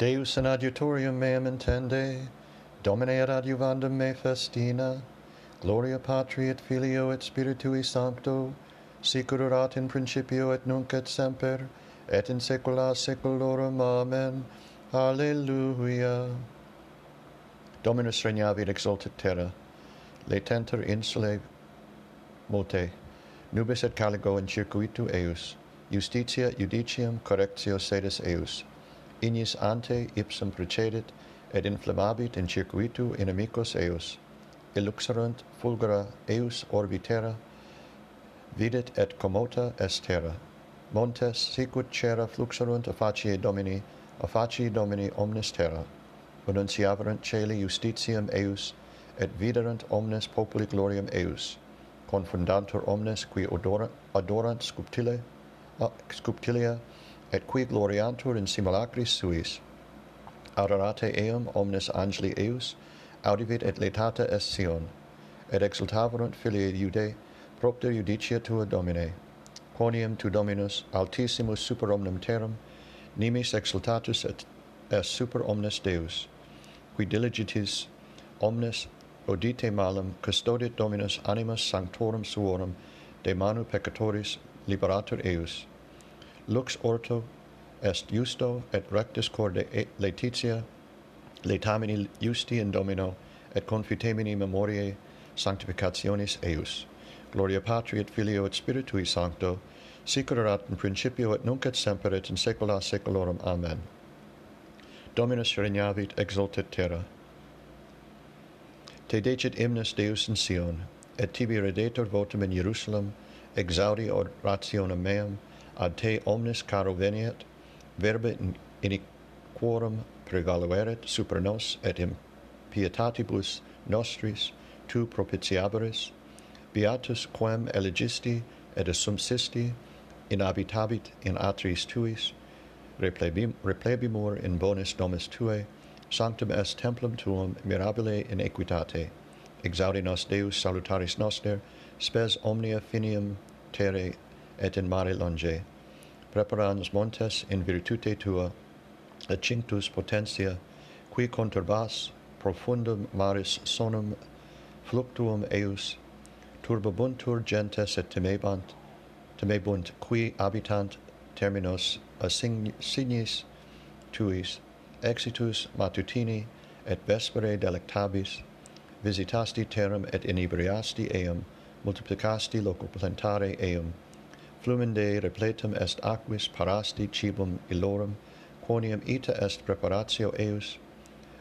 Deus in adiutorium meam intende, Domine et adjuvandum me festina, Gloria Patri et Filio et Spiritui Sancto, sicurat in principio et nunc et semper, et in saecula saeculorum. Amen. Alleluia. Dominus regnavit exultet terra, latenter insulae mote, nubis et caligo in circuitu eus, justitia judicium correctio sedis eus, ignis ante ipsum precedit, et inflammabit in circuitu inimicos eus. eluxerunt fulgura eus orbitera, videt et commota est terra. Montes sicut cera fluxerunt a facie Domini, a facie Domini omnes terra. Annunciaverunt celi justitiam eus, et viderunt omnes populi gloriam eus. Confundantur omnes qui odorant, adorant sculptile, uh, sculptilia, et qui gloriantur in simulacris suis. Adorate eum omnes angeli eius, audivit et letata est Sion, et exultaverunt filii Iudae, propter judicia tua Domine. Quonium tu Dominus altissimus super omnem terram, nimis exultatus et est super omnes Deus, qui diligitis omnes odite malum custodit Dominus animas sanctorum suorum de manu peccatoris liberatur eius lux orto est justo et rectus corde et laetitia laetamini justi in domino et confitemini memoriae sanctificationis eius. Gloria patri et filio et spiritui sancto sic erat in principio et nunc et semper et in saecula saeculorum amen. Dominus regnavit exultet terra. Te decet hymnus deus in sion et tibi redetur votum in jerusalem exaudi orationem meam ad te omnes caro veniet, verbe in quorum prevalueret super nos et in pietatibus nostris tu propitiabaris, beatus quem elegisti et assumpsisti, inhabitabit in atris tuis, replebim, replebimur in bonis domus tuae, sanctum est templum tuum mirabile in equitate, exaudi nos Deus salutaris noster, spes omnia finium terre et in mare longe, preparans montes in virtute tua, et cinctus potentia, qui conturbas profundum maris sonum fluctuum eus, turbabuntur gentes et temebant, temebunt qui habitant terminos assignis signis tuis, exitus matutini et vespere delectabis, visitasti terram et inebriasti eum, multiplicasti locupulentare eum, fluende repletum est aquis parasti cibum illorum, quoniam ita est preparatio eus,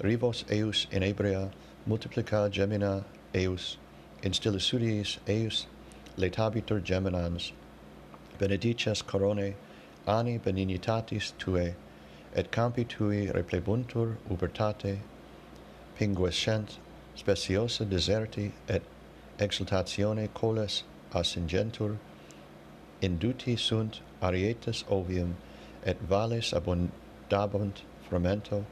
rivos eius inebria, multiplica gemina eius, instilisudis eus, letabitur geminans, benedices corone, ani benignitatis tuae, et campi tui replebuntur ubertate, pinguescent, speciosa deserti et exultatione coles ascingentur, induti sunt arietas ovium et vales abundabunt frumento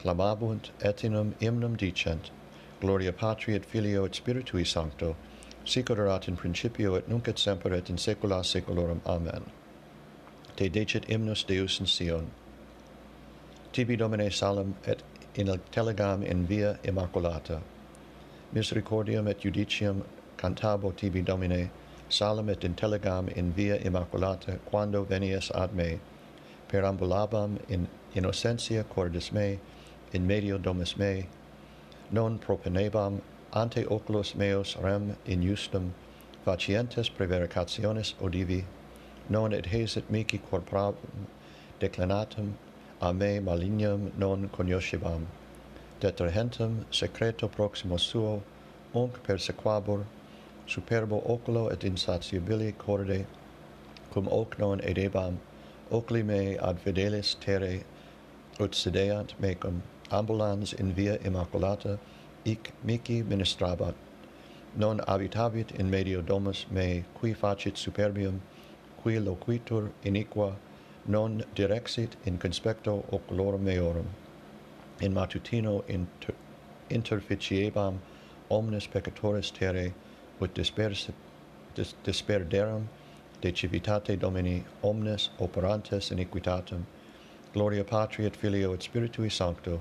clamabunt etinum hymnum dicent gloria patri et filio et spiritui sancto sic erat in principio et nunc et semper et in saecula saeculorum amen. Te decet hymnus deus in sion. Tibi domine salem et in telegam in via immaculata. Misericordiam et judicium cantabo tibi domine salem et intelligam in via immaculata quando venies ad me perambulabam in innocentia cordis me in medio domus me non propenebam ante oculos meos rem in justum facientes prevaricationes odivi non et hesit mihi corporam declinatum a me malignum non cognoscebam detrahentem secreto proximo suo unc persequabur superbo oculo et insatiabili corde, cum hoc non edebam, oculi me ad fidelis terre, ut sedeant mecum, ambulans in via immaculata, ic mici ministrabat, non habitabit in medio domus me, qui facit superbium, qui loquitur iniqua, non direxit in conspecto oculorum meorum. In matutino inter, interficiebam omnes peccatoris terre, ut disperse, dis, disperderam de civitate Domini omnes operantes in equitatem, gloria Patri et Filio et Spiritui Sancto,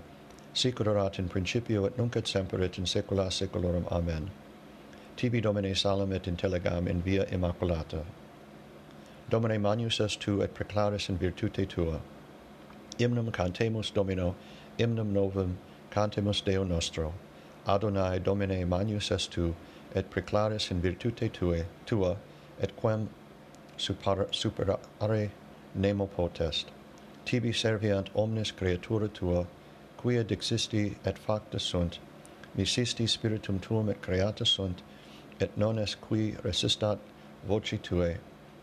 sic erat in principio et nunc et semper et in saecula saeculorum. Amen. Tibi Domine salam et intelligam in via immaculata. Domine magnus est tu et preclaris in virtute tua. Imnum cantemus Domino, imnum novum cantemus Deo nostro. Adonai Domine magnus est tu, et preclaris in virtute tue, tua, et quam super, superare nemo potest. Tibi serviant omnes creatura tua, quia dixisti et facta sunt, misisti spiritum tuum et creata sunt, et non est qui resistat voci tuae,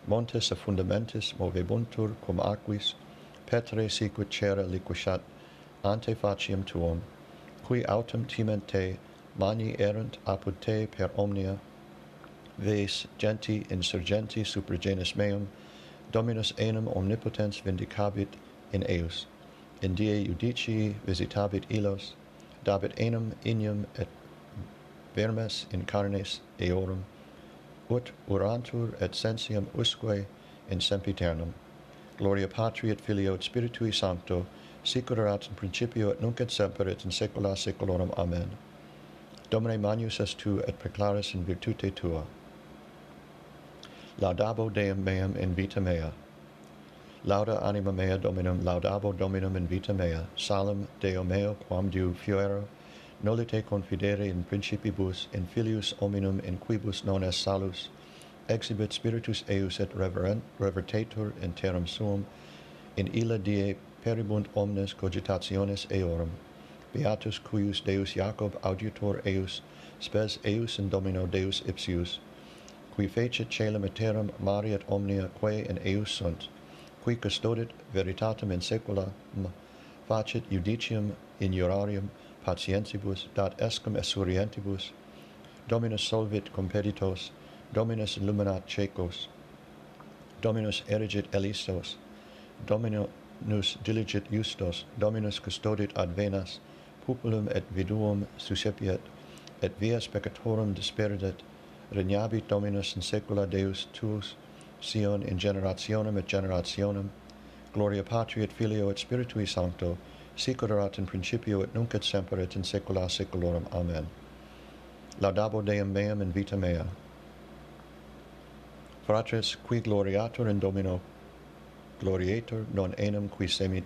montes a fundamentis movebuntur cum aquis, petre sicut cera liquishat, ante faciem tuum, qui autem timente mani erunt apud te per omnia, ves genti insurgenti super genus meum, Dominus enum omnipotens vindicabit in eus. In die judici visitabit ilos, dabit enum inium et vermes in carnes eorum, ut urantur et sensium usque in sempiternum. Gloria Patri et Filio et Spiritui Sancto, sicur erat in principio et nunc et semper et in saecula saeculorum. Amen. Domine magnus est tu et preclaris in virtute tua. Laudabo Deum meam in vita mea. Lauda anima mea Dominum, laudabo Dominum in vita mea. Salem Deo meo quam diu fiero, nolite confidere in principibus, in filius hominum in quibus non est salus, exhibit spiritus eius et reverent, revertetur in terram suum, in illa die peribunt omnes cogitationes eorum. Beatus cuius Deus Jacob auditor eius, spes eius in domino Deus ipsius, qui fecit coelum et terram mariat omnia quae in eius sunt, qui custodit veritatem in saecula, facit judicium in iurarium patientibus, dat escum esurientibus, Dominus solvit competitos, Dominus illuminat cecos, Dominus erigit elistos, Dominus diligit justos, Dominus custodit ad venas, populum et viduum suscepiat, et vias peccatorum disperdet, regnabit Dominus in saecula Deus tuus, Sion in generationem et generationem, gloria Patri et Filio et Spiritui Sancto, sic erat in principio et nunc et semper et in saecula saeculorum. Amen. Laudabo Deum meam in vita mea. Fratres, qui gloriatur in Domino, glorietur non enim qui semit,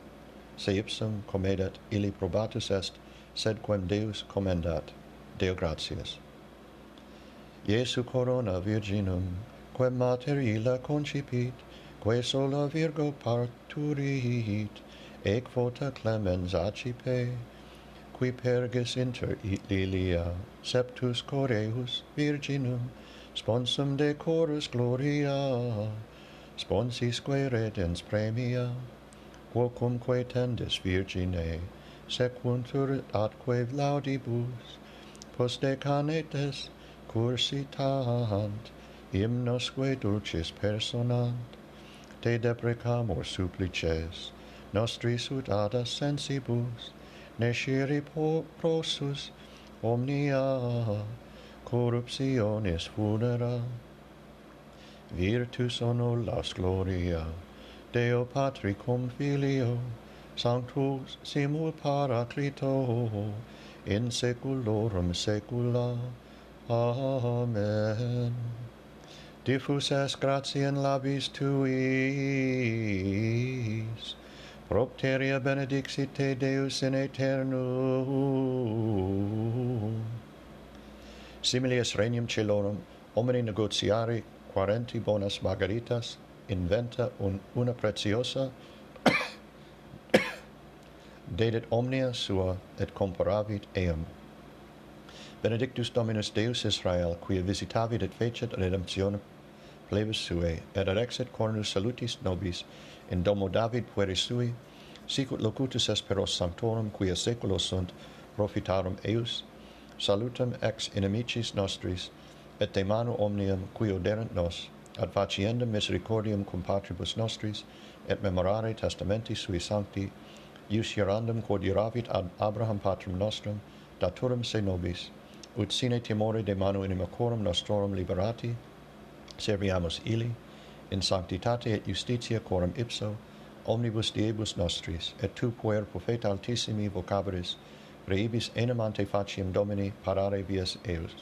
se ipsum comedat, illi probatus est, sed quem Deus commendat, Deo gratias. Iesu corona virginum, quem mater illa concipit, quae sola virgo parturit, ec vota clemens acipe, qui perges inter lilia, septus coreus virginum, sponsum de corus gloria, sponsisque redens premia, quocumque tendis virgine, sequuntur atque laudibus, poste canetes cursitant, imnosque dulcis personant, te deprecamur supplices, nostris ut ada sensibus, nesciri prosus omnia corruptionis funera, virtus onolas gloria, Deo Patricum Filio, sanctus simul paraclito in saeculorum saecula amen. Diffusas gratia in labis tuis. Propteria benedixit te deus in aeternum. Similis regnum celorum homini negotiari quarenti bonas margaritas inventa un, una preciosa dedit omnia sua et comparavit eum. Benedictus Dominus Deus Israel, quia visitavit et fecit redemptionem plebis suae, et erexit cornus salutis nobis, in domo David pueri sui, sicut locutus esperos sanctorum, quia seculos sunt, profitarum eius, salutem ex inimicis nostris, et de manu omnium, qui oderent nos, ad faciendum misericordium cum patribus nostris, et memorare testamenti sui sancti, ius hierandum quod iravit ad Abraham patrum nostrum, daturum se nobis, ut sine timore de manu inimicorum nostrorum liberati, serviamus ili, in sanctitate et justitia coram ipso, omnibus diebus nostris, et tu puer profeta altissimi vocabris, reibis enim ante Domini parare vias eus.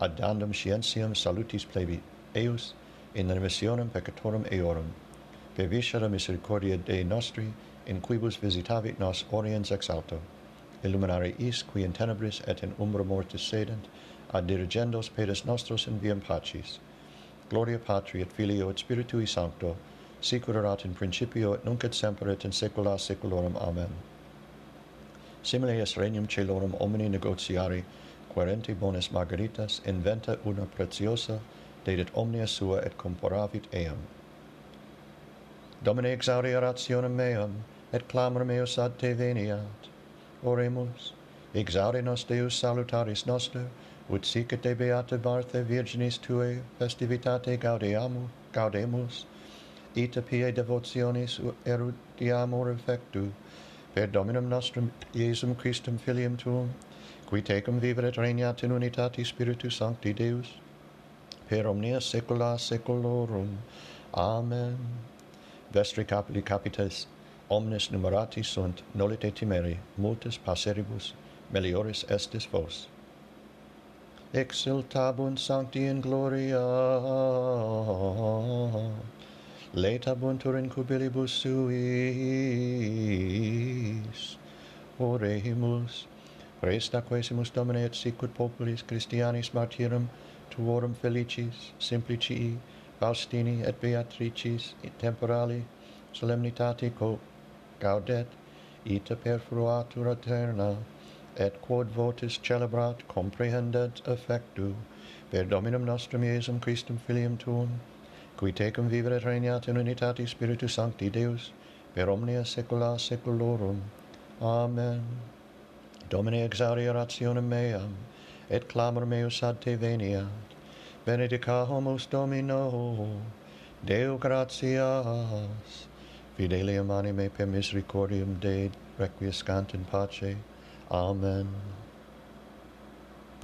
Ad dandum scientiam salutis plebit eus, in remissionem peccatorum eorum, per viscera misericordia Dei nostri, in quibus visitavit nos oriens ex alto, illuminare is qui in tenebris et in umbra mortis sedent, ad dirigendos pedes nostros in viam pacis. Gloria Patri et Filio et Spiritui Sancto, sic erat in principio et nunc et semper et in saecula saeculorum. Amen. Simile est regnum celorum omni negotiari, querenti bonis margaritas inventa una preciosa, dedet omnia sua et comporavit eam. Domine exaudi rationem meam, et clamor meus ad te veniat. Oremus, exaudi nos Deus salutaris noster, ut sic et te beata Martha Virginis tuae festivitate gaudeamu, gaudemus, ita pie devotionis erudiamur effectu, per Dominum nostrum Iesum Christum filium tuum, qui tecum vivere regnat in unitate Spiritu Sancti Deus, per omnia saecula saeculorum. Amen. Vestri capi capites omnes numerati sunt nolite timeri, multis passeribus, melioris estis vos. Exultabunt sancti in gloria, laetabuntur in cubilibus suis, oremus, Presta quesimus Domine et sicut populis Christianis martyrum tuorum felicis, simplicii, Faustini et Beatricis, et temporali, solemnitate co gaudet ita perfruatur aeterna et quod votis celebrat comprehendet affectu per Dominum nostrum Iesum Christum filium tuum qui tecum vivere regnat in unitate Spiritus Sancti Deus per omnia saecula saeculorum. Amen. Domine exaudi orationem meam et clamor meus ad te veniat benedicamus Domino Deo gratias. Fidelium anime per misericordium Dei requiescant in pace. Amen.